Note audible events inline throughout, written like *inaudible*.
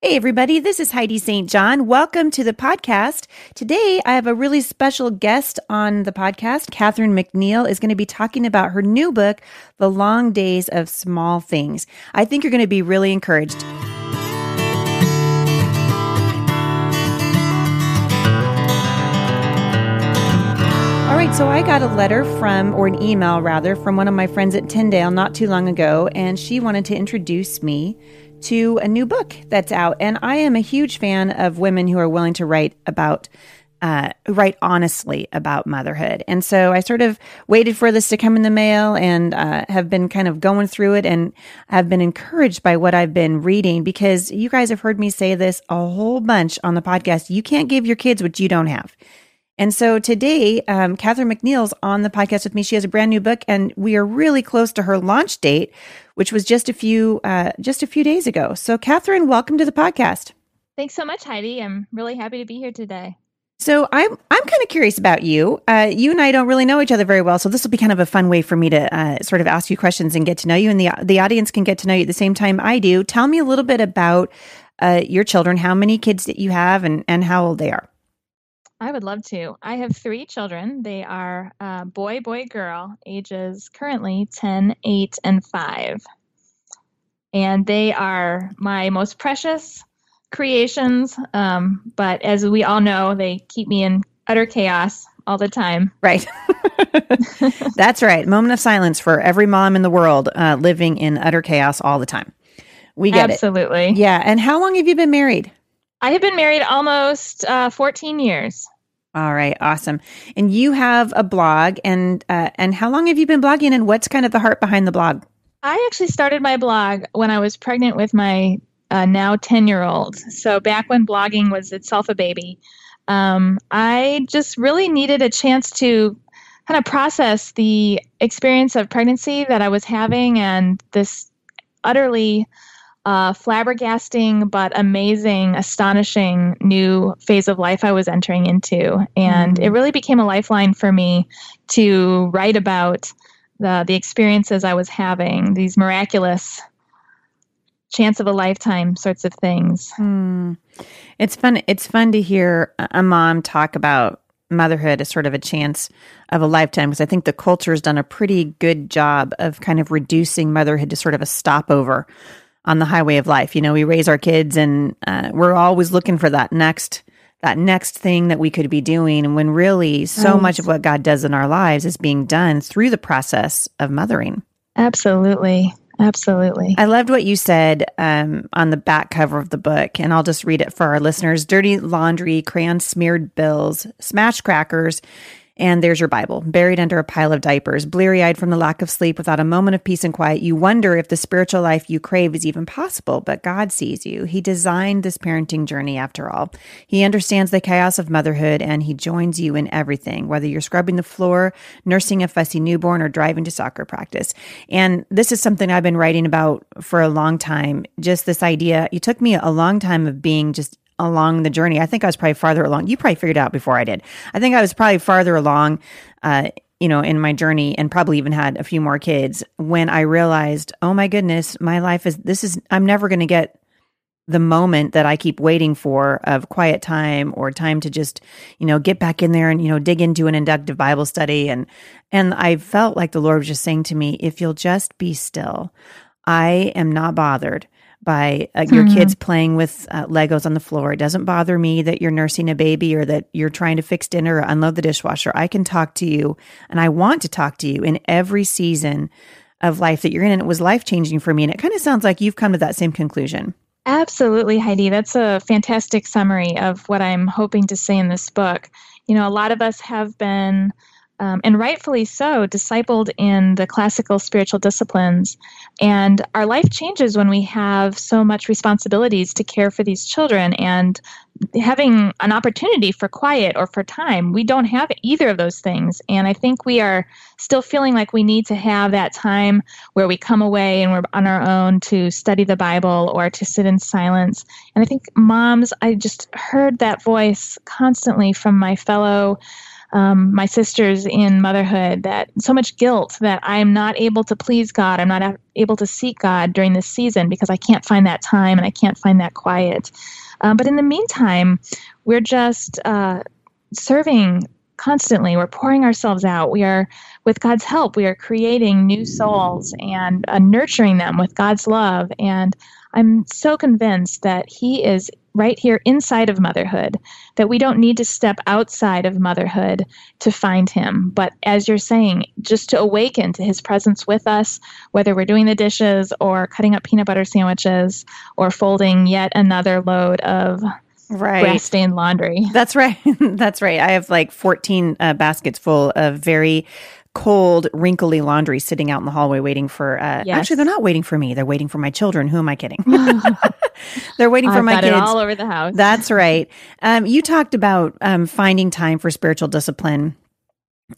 Hey, everybody, this is Heidi St. John. Welcome to the podcast. Today, I have a really special guest on the podcast. Catherine McNiel is going to be talking about her new book, The Long Days of Small Things. I think you're going to be really encouraged. All right, so I got a letter from, or an email rather, from one of my friends at Tyndale not too long ago, and she wanted to introduce me to a new book that's out. And I am a huge fan of women who are willing to write about uh, write honestly about motherhood. And so I sort of waited for this to come in the mail and uh, have been kind of going through it and have been encouraged by what I've been reading because you guys have heard me say this a whole bunch on the podcast. You can't give your kids what you don't have. And so today, um, Catherine McNiel's on the podcast with me. She has a brand new book, and we are really close to her launch date, which was just a few uh, just a few days ago. So, Catherine, welcome to the podcast. Thanks so much, Heidi. I'm really happy to be here today. So I'm I'm kind of curious about you. Uh, you and I don't really know each other very well, so this will be kind of a fun way for me to uh, sort of ask you questions and get to know you, and the the audience can get to know you at the same time I do. Tell me a little bit about uh, your children, how many kids that you have, and and how old they are. I would love to. I have three children. They are uh, boy, boy, girl, ages currently 10, 8, and 5. And they are my most precious creations. Um, but as we all know, they keep me in utter chaos all the time. Right. *laughs* That's right. Moment of silence for every mom in the world uh, living in utter chaos all the time. We get Absolutely. it. Absolutely. Yeah. And how long have you been married? I have been married almost uh, 14 years. All right, awesome. And you have a blog, and uh, and how long have you been blogging? And what's kind of the heart behind the blog? I actually started my blog when I was pregnant with my uh, now 10 year old. So back when blogging was itself a baby, um, I just really needed a chance to kind of process the experience of pregnancy that I was having and this utterly uh, flabbergasting but amazing, astonishing new phase of life I was entering into. And mm. it really became a lifeline for me to write about the, the experiences I was having, these miraculous chance of a lifetime sorts of things. Mm. It's fun. It's fun to hear a mom talk about motherhood as sort of a chance of a lifetime because I think the culture has done a pretty good job of kind of reducing motherhood to sort of a stopover on the highway of life. You know, we raise our kids and uh, we're always looking for that next that next thing that we could be doing and when really so right. much of what God does in our lives is being done through the process of mothering. Absolutely. Absolutely. I loved what you said um, on the back cover of the book, and I'll just read it for our listeners dirty laundry, crayon smeared bills, smashed crackers, and there's your Bible, buried under a pile of diapers, bleary eyed from the lack of sleep, without a moment of peace and quiet. You wonder if the spiritual life you crave is even possible, but God sees you. He designed this parenting journey after all. He understands the chaos of motherhood and He joins you in everything, whether you're scrubbing the floor, nursing a fussy newborn, or driving to soccer practice. And this is something I've been writing about for a long time. Just this idea, it took me a long time of being just along the journey. I think I was probably farther along. You probably figured out before I did. I think I was probably farther along, uh, you know, in my journey and probably even had a few more kids when I realized, oh my goodness, my life is, this is, I'm never going to get the moment that I keep waiting for of quiet time or time to just, you know, get back in there and, you know, dig into an inductive Bible study. And, and I felt like the Lord was just saying to me, if you'll just be still, I am not bothered by uh, your mm-hmm. kids playing with uh, Legos on the floor. It doesn't bother me that you're nursing a baby or that you're trying to fix dinner or unload the dishwasher. I can talk to you and I want to talk to you in every season of life that you're in. And it was life changing for me. And it kind of sounds like you've come to that same conclusion. Absolutely, Heidi. That's a fantastic summary of what I'm hoping to say in this book. You know, a lot of us have been um, and rightfully so, discipled in the classical spiritual disciplines. And our life changes when we have so much responsibilities to care for these children and having an opportunity for quiet or for time. We don't have either of those things. And I think we are still feeling like we need to have that time where we come away and we're on our own to study the Bible or to sit in silence. And I think moms, I just heard that voice constantly from my fellow um, my sisters in motherhood that so much guilt that I'm not able to please God. I'm not able to seek God during this season because I can't find that time and I can't find that quiet. Um, but in the meantime, we're just uh, serving constantly. We're pouring ourselves out. We are, with God's help, we are creating new souls and uh, nurturing them with God's love. And I'm so convinced that He is right here inside of motherhood, that we don't need to step outside of motherhood to find Him. But as you're saying, just to awaken to His presence with us, whether we're doing the dishes or cutting up peanut butter sandwiches or folding yet another load of right. grass stained laundry. That's right. *laughs* That's right. I have like 14 uh, baskets full of very cold, wrinkly laundry sitting out in the hallway waiting for. Uh, yes. Actually, they're not waiting for me. They're waiting for my children. Who am I kidding? *laughs* *laughs* they're waiting for I've my kids all over the house. That's right. Um, you talked about um, finding time for spiritual discipline.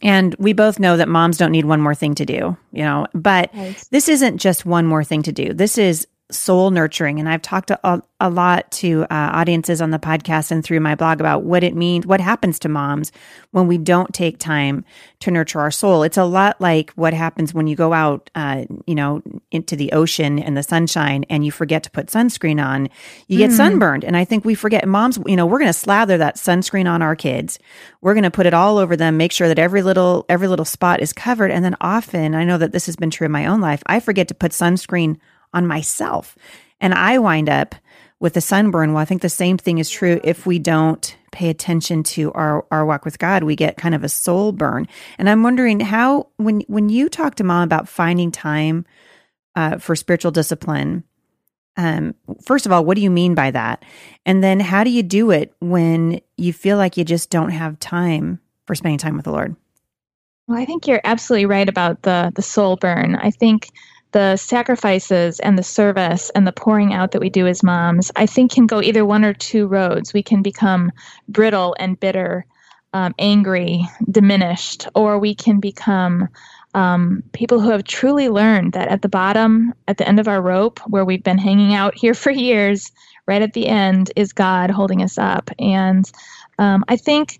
And we both know that moms don't need one more thing to do, you know, but right. this isn't just one more thing to do. This is soul nurturing. And I've talked a, a lot to uh, audiences on the podcast and through my blog about what it means, what happens to moms when we don't take time to nurture our soul. It's a lot like what happens when you go out, uh, you know, into the ocean and the sunshine and you forget to put sunscreen on. You get mm. sunburned. And I think we forget moms, you know, we're going to slather that sunscreen on our kids. We're going to put it all over them, make sure that every little, every little spot is covered. And then often, I know that this has been true in my own life, I forget to put sunscreen on myself. And I wind up with a sunburn. Well, I think the same thing is true if we don't pay attention to our, our walk with God. We get kind of a soul burn. And I'm wondering how, when, when you talk to mom about finding time uh, for spiritual discipline, um, first of all, what do you mean by that? And then how do you do it when you feel like you just don't have time for spending time with the Lord? Well, I think you're absolutely right about the the soul burn. I think the sacrifices and the service and the pouring out that we do as moms, I think can go either one or two roads. We can become brittle and bitter, um, angry, diminished, or we can become um, people who have truly learned that at the bottom, at the end of our rope, where we've been hanging out here *laughs* for years, right at the end is God holding us up. And um, I think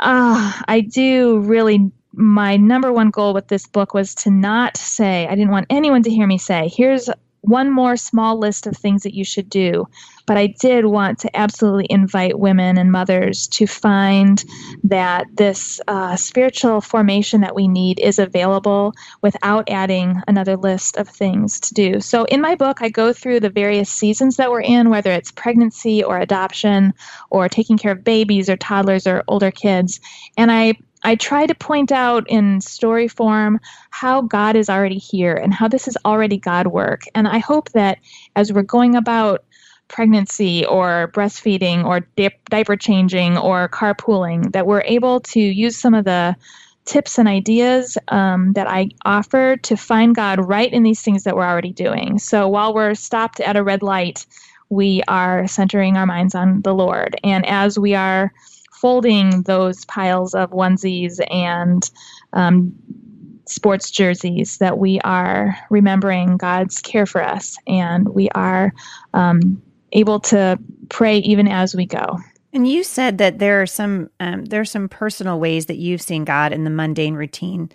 uh, I do really my number one goal with this book was to not say, I didn't want anyone to hear me say, here's one more small list of things that you should do. But I did want to absolutely invite women and mothers to find that this uh, spiritual formation that we need is available without adding another list of things to do. So in my book, I go through the various seasons that we're in, whether it's pregnancy or adoption or taking care of babies or toddlers or older kids. And I I try to point out in story form how God is already here and how this is already God work. And I hope that as we're going about pregnancy or breastfeeding or diaper changing or carpooling, that we're able to use some of the tips and ideas um, that I offer to find God right in these things that we're already doing. So while we're stopped at a red light, we are centering our minds on the Lord. And as we are folding those piles of onesies and um, sports jerseys that we are remembering God's care for us and we are um, able to pray even as we go. And you said that there are some um, there are some personal ways that you've seen God in the mundane routine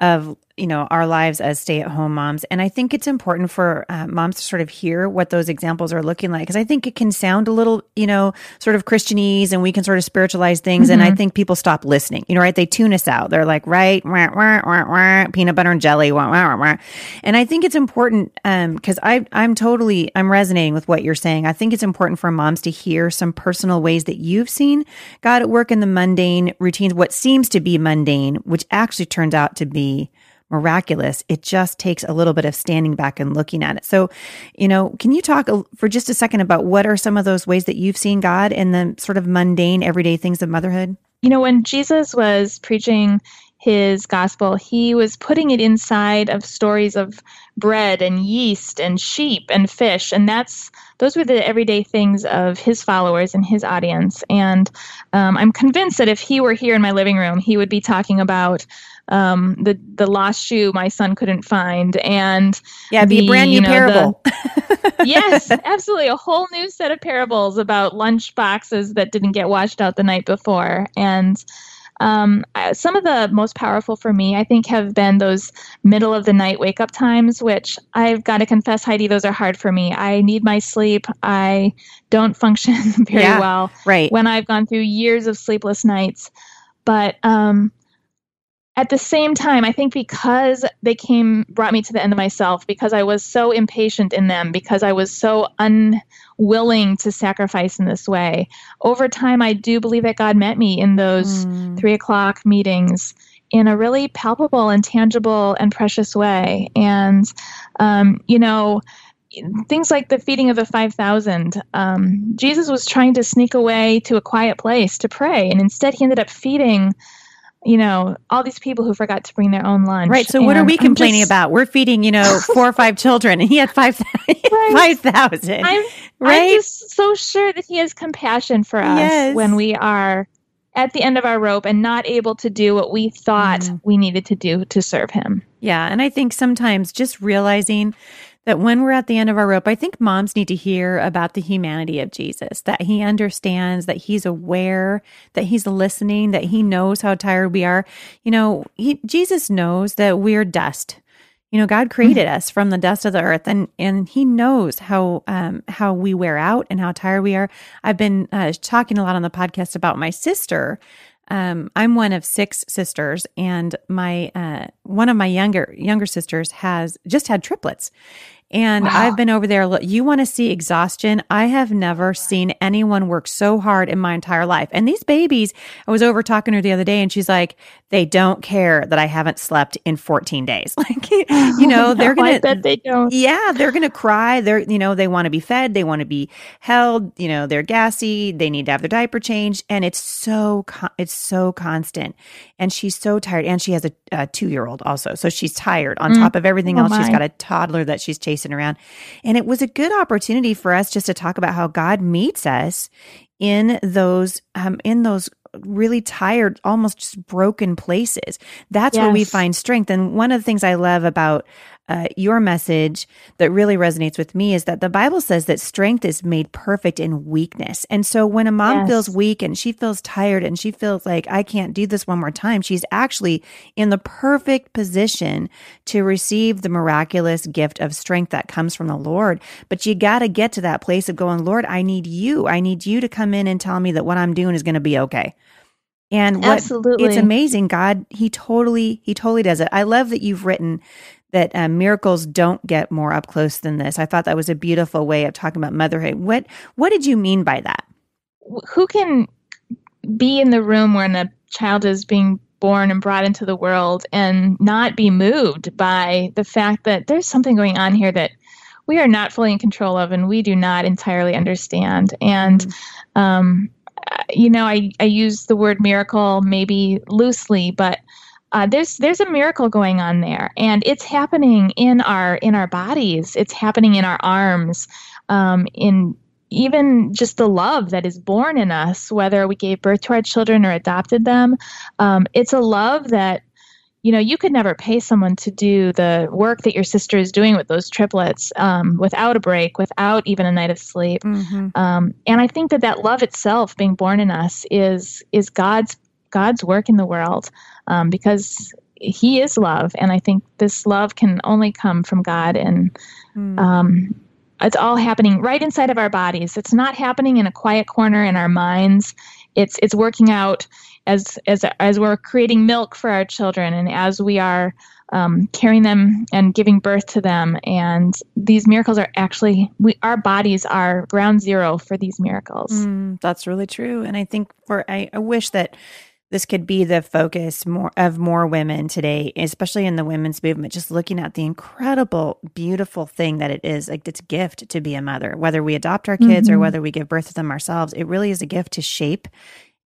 of you know our lives as stay-at-home moms. And i think it's important for uh, moms to sort of hear what those examples are looking like because i think it can sound a little you know sort of christianese and we can sort of spiritualize things. Mm-hmm. and i mm-hmm. think people stop listening you know right? They tune us out. They're like right wah, wah, wah, peanut butter and jelly and i think it's important because um, i i'm totally i'm resonating with what you're saying. I think it's important for moms to hear some personal ways that you've seen god at work in the mundane routines what seems to be mundane which actually turns out to be miraculous. It just takes a little bit of standing back and looking at it. So, you know, can you talk for just a second about what are some of those ways that you've seen God in the sort of mundane, everyday things of motherhood? You know, when Jesus was preaching his gospel, he was putting it inside of stories of bread and yeast and sheep and fish. And that's those were the everyday things of his followers and his audience. And um, I'm convinced that if he were here in my living room, he would be talking about um, the the lost shoe my son couldn't find, and yeah, the, be a brand new you know, parable. The, *laughs* *laughs* yes, absolutely, a whole new set of parables about lunch boxes that didn't get washed out the night before, and Um, some of the most powerful for me, I think, have been those middle of the night wake up times, which I've got to confess, Heidi, those are hard for me. I need my sleep. I don't function *laughs* very Yeah, well Right. when I've gone through years of sleepless nights. But um, at the same time, I think because they came, brought me to the end of myself, because I was so impatient in them, because I was so unwilling to sacrifice in this way, over time, I do believe that God met me in those Mm. three o'clock meetings in a really palpable and tangible and precious way. And, um, you know, things like the feeding of the 5,000, um, Jesus was trying to sneak away to a quiet place to pray. And instead, he ended up feeding, you know, all these people who forgot to bring their own lunch. Right. So what are we I'm complaining just- about? We're feeding, you know, *laughs* four or five children and he had five *laughs* five thousand. I'm, Right? I'm just so sure that he has compassion for us Yes. when we are at the end of our rope and not able to do what we thought Mhm. we needed to do to serve him. Yeah. And I think sometimes just realizing that when we're at the end of our rope, I think moms need to hear about the humanity of Jesus, that he understands, that he's aware, that he's listening, that he knows how tired we are. You know, he, Jesus knows that we're dust. You know, God created us from the dust of the earth, and and He knows how um, how we wear out and how tired we are. I've been uh, talking a lot on the podcast about my sister. Um, I'm one of six sisters, and my uh, one of my younger younger sisters has just had triplets. And Wow. I've been over there. Look, you want to see exhaustion? I have never seen anyone work so hard in my entire life. And these babies, I was over talking to her the other day, and she's like, they don't care that I haven't slept in 14 days. *laughs* Like, you know, *laughs* they're No, gonna bet they don't. yeah, they're going to cry. They're, you know, they want to be fed. They want to be held. You know, they're gassy. They need to have their diaper changed. And it's so, con- it's so constant. And she's so tired. And she has a, a two year old also. So she's tired on Mm. top of everything Oh, else. She's got a toddler that she's chasing around. And it was a good opportunity for us just to talk about how God meets us in those, um, in those really tired, almost just broken places. That's where we find strength. And one of the things I love about uh, your message that really resonates with me is that the Bible says that strength is made perfect in weakness. And so when a mom Yes. feels weak and she feels tired and she feels like, I can't do this one more time, she's actually in the perfect position to receive the miraculous gift of strength that comes from the Lord. But you got to get to that place of going, Lord, I need you. I need you to come in and tell me that what I'm doing is going to be okay. And what Absolutely. it's amazing god he totally he totally does it i love that you've written that um, miracles don't get more up close than this. I thought that was a beautiful way of talking about motherhood. What what did you mean by that? Who can be in the room when a child is being born and brought into the world and not be moved by the fact that there's something going on here that we are not fully in control of and we do not entirely understand? And um, uh, you know I, I use the word miracle maybe loosely but uh, there's there's a miracle going on there and it's happening in our in our bodies it's happening in our arms um, in even just the love that is born in us, whether we gave birth to our children or adopted them, um, it's a love that, you know, you could never pay someone to do the work that your sister is doing with those triplets um, without a break, without even a night of sleep. mm-hmm. Um, and I think that that love itself, being born in us, is is God's God's work in the world um, because He is love, and I think this love can only come from God and um, it's all happening right inside of our bodies. It's not happening in a quiet corner in our minds. It's it's working out as as as we're creating milk for our children and as we are um, carrying them and giving birth to them. And these miracles are actually we our bodies are ground zero for these miracles. Mm, that's really true. And I think for I, I wish that this could be the focus more of more women today, especially in the women's movement, just looking at the incredible, beautiful thing that it is. Like it's a gift to be a mother, whether we adopt our kids or Mhm. whether we give birth to them ourselves. It really is a gift to shape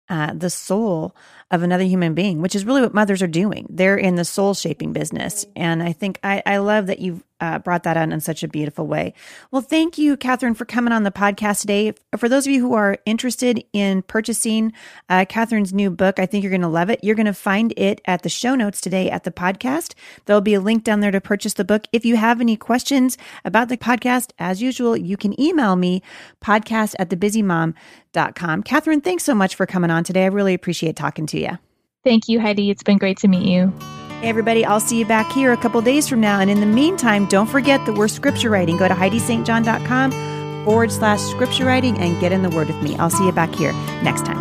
uh, the soul of another human being, which is really what mothers are doing. They're in the soul shaping business. And I think I, I love that you've uh, brought that out in such a beautiful way. Well, thank you, Catherine, for coming on the podcast today. For those of you who are interested in purchasing uh, Catherine's new book, I think you're going to love it. You're going to find it at the show notes today at the podcast. There'll be a link down there to purchase the book. If you have any questions about the podcast, as usual, you can email me podcast at thebusymom.com. Catherine, thanks so much for coming on today. I really appreciate talking to you. Thank you, Heidi. It's been great to meet you. Hey, everybody, I'll see you back here a couple days from now. And in the meantime, don't forget that we're scripture writing. Go to HeidiSt.John.com forward slash scripture writing and get in the word with me. I'll see you back here next time.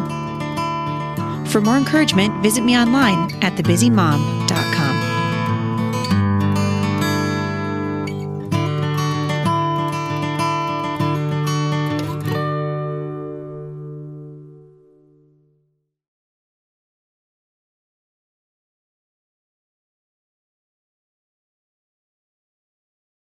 For more encouragement, visit me online at thebusymom.com.